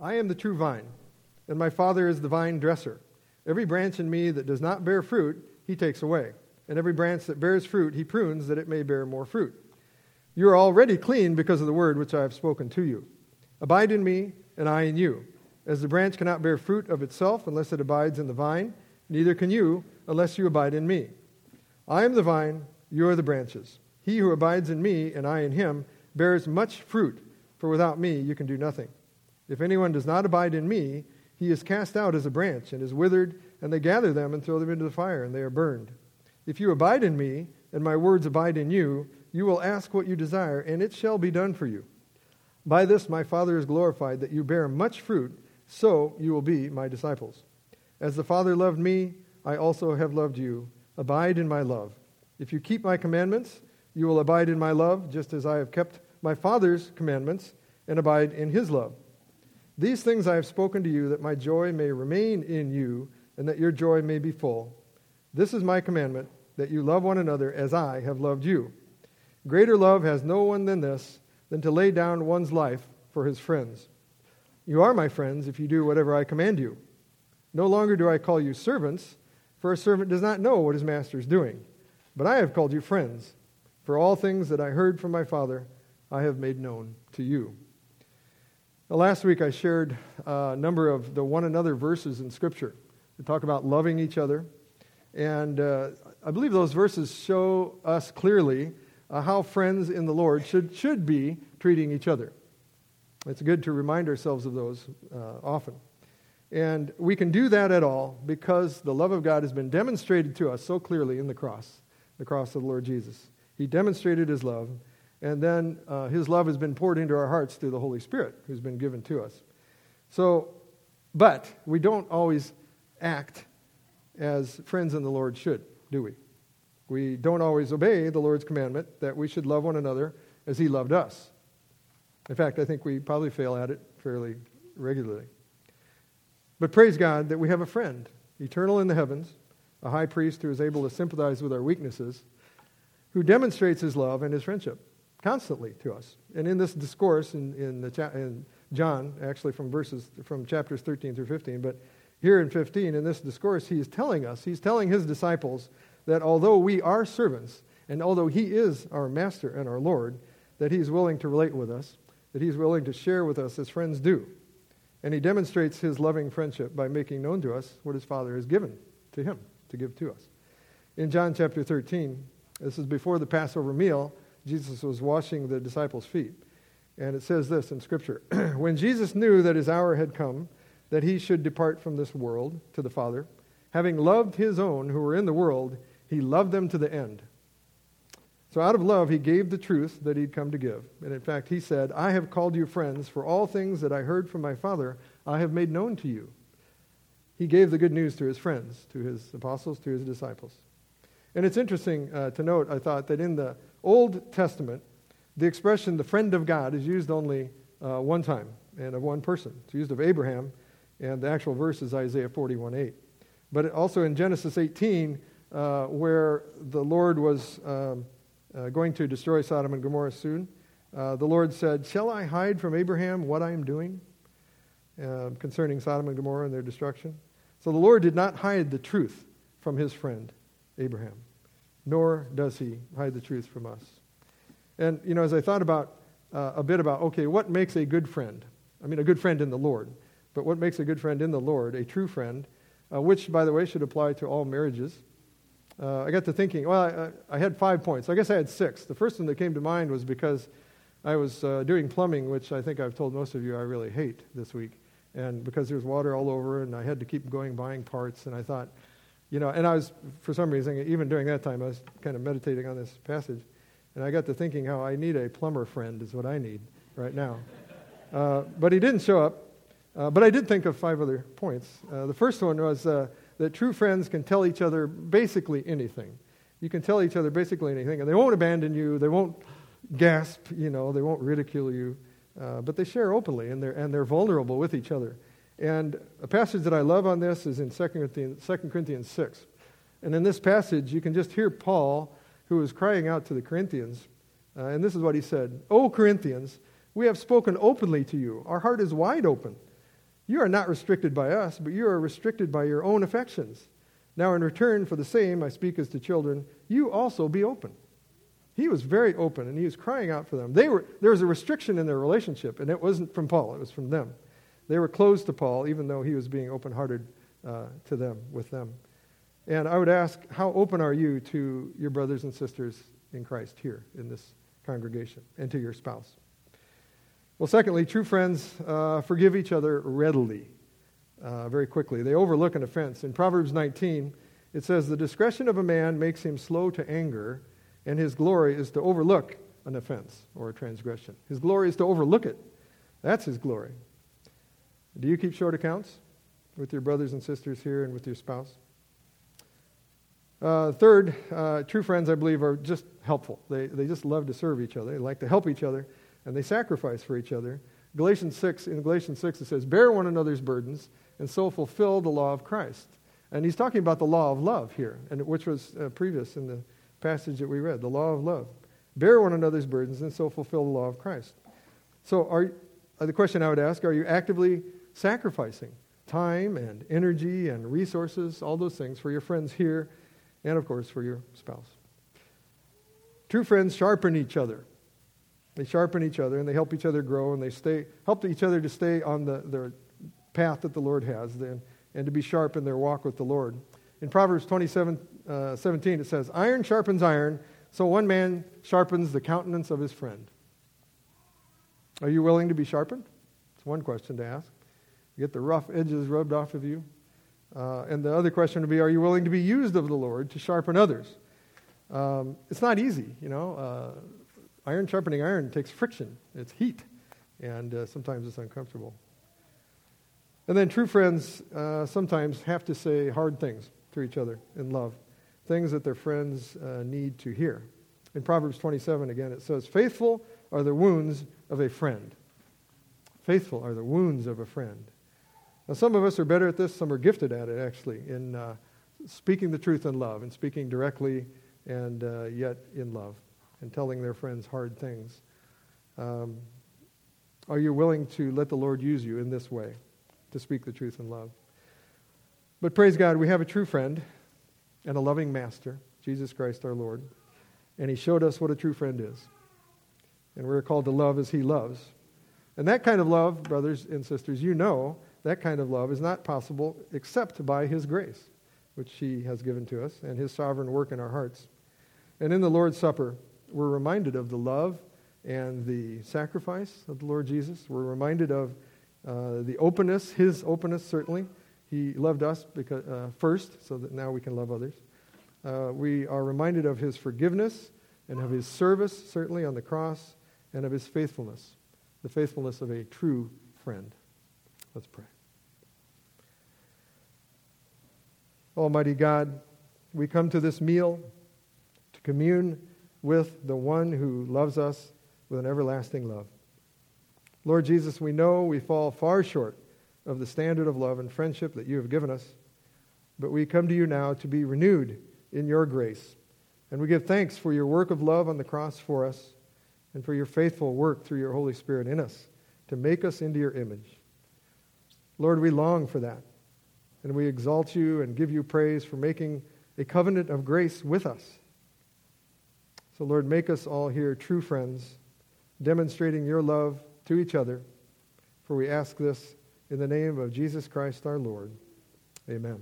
I am the true vine, and my Father is the vine dresser. Every branch in me that does not bear fruit, he takes away. And every branch that bears fruit, he prunes that it may bear more fruit. You are already clean because of the word which I have spoken to you. Abide in me, and I in you. As the branch cannot bear fruit of itself unless it abides in the vine, neither can you unless you abide in me. I am the vine, you are the branches. He who abides in me, and I in him, bears much fruit, for without me you can do nothing. If anyone does not abide in me, he is cast out as a branch and is withered, and they gather them and throw them into the fire, and they are burned. If you abide in me, and my words abide in you, you will ask what you desire, and it shall be done for you. By this my Father is glorified, that you bear much fruit, so you will be my disciples. As the Father loved me, I also have loved you. Abide in my love. If you keep my commandments, you will abide in my love, just as I have kept my Father's commandments and abide in his love. These things I have spoken to you, that my joy may remain in you, and that your joy may be full. This is my commandment, that you love one another as I have loved you. Greater love has no one than this, than to lay down one's life for his friends. You are my friends if you do whatever I command you. No longer do I call you servants, for a servant does not know what his master is doing. But I have called you friends, for all things that I heard from my Father I have made known to you. Last week I shared a number of the one another verses in Scripture to talk about loving each other. And uh, I believe those verses show us clearly uh, how friends in the Lord should, should be treating each other. It's good to remind ourselves of those uh, often. And we can do that at all because the love of God has been demonstrated to us so clearly in the cross, the cross of the Lord Jesus. He demonstrated his love, and then uh, his love has been poured into our hearts through the Holy Spirit who's been given to us. So, but we don't always act as friends in the Lord should, do we? We don't always obey the Lord's commandment that we should love one another as he loved us. In fact, I think we probably fail at it fairly regularly. But praise God that we have a friend, eternal in the heavens, a high priest who is able to sympathize with our weaknesses, who demonstrates his love and his friendship constantly to us. And in this discourse in, in, cha- in John, actually from verses from chapters 13 through 15, but here in 15, in this discourse, he is telling us, he's telling his disciples that although we are servants, and although he is our master and our Lord, that he's willing to relate with us, that he's willing to share with us as friends do. And he demonstrates his loving friendship by making known to us what his Father has given to him to give to us. In John chapter 13, this is before the Passover meal, Jesus was washing the disciples' feet. And it says this in Scripture When Jesus knew that his hour had come, that he should depart from this world to the Father, having loved his own who were in the world, he loved them to the end. So, out of love, he gave the truth that he'd come to give. And in fact, he said, I have called you friends, for all things that I heard from my Father I have made known to you. He gave the good news to his friends, to his apostles, to his disciples. And it's interesting uh, to note, I thought, that in the Old Testament, the expression the friend of God is used only uh, one time and of one person. It's used of Abraham, and the actual verse is Isaiah 41 8. But also in Genesis 18, uh, where the Lord was um, uh, going to destroy Sodom and Gomorrah soon, uh, the Lord said, Shall I hide from Abraham what I am doing uh, concerning Sodom and Gomorrah and their destruction? So the Lord did not hide the truth from his friend, Abraham nor does he hide the truth from us. And, you know, as I thought about uh, a bit about, okay, what makes a good friend? I mean, a good friend in the Lord. But what makes a good friend in the Lord, a true friend, uh, which, by the way, should apply to all marriages? Uh, I got to thinking, well, I, I, had five points. I guess I had six. The first one that came to mind was because I was uh, doing plumbing, which I think I've told most of you I really hate this week. And because there's water all over, and I had to keep going buying parts, and I thought, you know, and I was, for some reason, even during that time, I was kind of meditating on this passage. And I got to thinking how I need a plumber friend, is what I need right now. Uh, but he didn't show up. Uh, but I did think of five other points. Uh, the first one was uh, that true friends can tell each other basically anything. You can tell each other basically anything, and they won't abandon you. They won't gasp, you know, they won't ridicule you. Uh, but they share openly, and they're, and they're vulnerable with each other. And a passage that I love on this is in 2 Corinthians, 2 Corinthians 6. And in this passage, you can just hear Paul, who is crying out to the Corinthians. Uh, and this is what he said O Corinthians, we have spoken openly to you. Our heart is wide open. You are not restricted by us, but you are restricted by your own affections. Now, in return for the same, I speak as to children, you also be open. He was very open and he was crying out for them. They were, there was a restriction in their relationship, and it wasn't from Paul, it was from them. They were closed to Paul, even though he was being open hearted uh, to them, with them. And I would ask, how open are you to your brothers and sisters in Christ here in this congregation and to your spouse? Well, secondly, true friends uh, forgive each other readily, uh, very quickly. They overlook an offense. In Proverbs 19, it says, The discretion of a man makes him slow to anger, and his glory is to overlook an offense or a transgression. His glory is to overlook it. That's his glory. Do you keep short accounts with your brothers and sisters here and with your spouse? Uh, third, uh, true friends, I believe, are just helpful. They, they just love to serve each other. They like to help each other and they sacrifice for each other. Galatians 6, in Galatians 6, it says, Bear one another's burdens, and so fulfill the law of Christ. And he's talking about the law of love here, and which was uh, previous in the passage that we read, the law of love. Bear one another's burdens, and so fulfill the law of Christ. So, are, the question I would ask are you actively sacrificing time and energy and resources, all those things, for your friends here and, of course, for your spouse? True friends sharpen each other. They sharpen each other and they help each other grow and they stay, help each other to stay on the, the path that the Lord has and, and to be sharp in their walk with the Lord. In Proverbs 27, uh, 17, it says, Iron sharpens iron, so one man sharpens the countenance of his friend. Are you willing to be sharpened? It's one question to ask. Get the rough edges rubbed off of you. Uh, and the other question would be, are you willing to be used of the Lord to sharpen others? Um, it's not easy, you know. Uh, iron sharpening iron takes friction, it's heat, and uh, sometimes it's uncomfortable. And then true friends uh, sometimes have to say hard things to each other in love, things that their friends uh, need to hear. In Proverbs 27, again, it says, Faithful are the wounds of a friend. Faithful are the wounds of a friend. Now, some of us are better at this, some are gifted at it, actually, in uh, speaking the truth in love and speaking directly and uh, yet in love and telling their friends hard things. Um, are you willing to let the Lord use you in this way to speak the truth in love? But praise God, we have a true friend and a loving master, Jesus Christ our Lord. And he showed us what a true friend is. And we're called to love as he loves. And that kind of love, brothers and sisters, you know, that kind of love is not possible except by his grace, which he has given to us, and his sovereign work in our hearts. And in the Lord's Supper, we're reminded of the love and the sacrifice of the Lord Jesus. We're reminded of uh, the openness, his openness, certainly. He loved us because, uh, first, so that now we can love others. Uh, we are reminded of his forgiveness and of his service, certainly, on the cross, and of his faithfulness, the faithfulness of a true friend. Let's pray. Almighty God, we come to this meal to commune with the one who loves us with an everlasting love. Lord Jesus, we know we fall far short of the standard of love and friendship that you have given us, but we come to you now to be renewed in your grace. And we give thanks for your work of love on the cross for us and for your faithful work through your Holy Spirit in us to make us into your image. Lord, we long for that. And we exalt you and give you praise for making a covenant of grace with us so, Lord, make us all here true friends, demonstrating your love to each other. For we ask this in the name of Jesus Christ our Lord. Amen.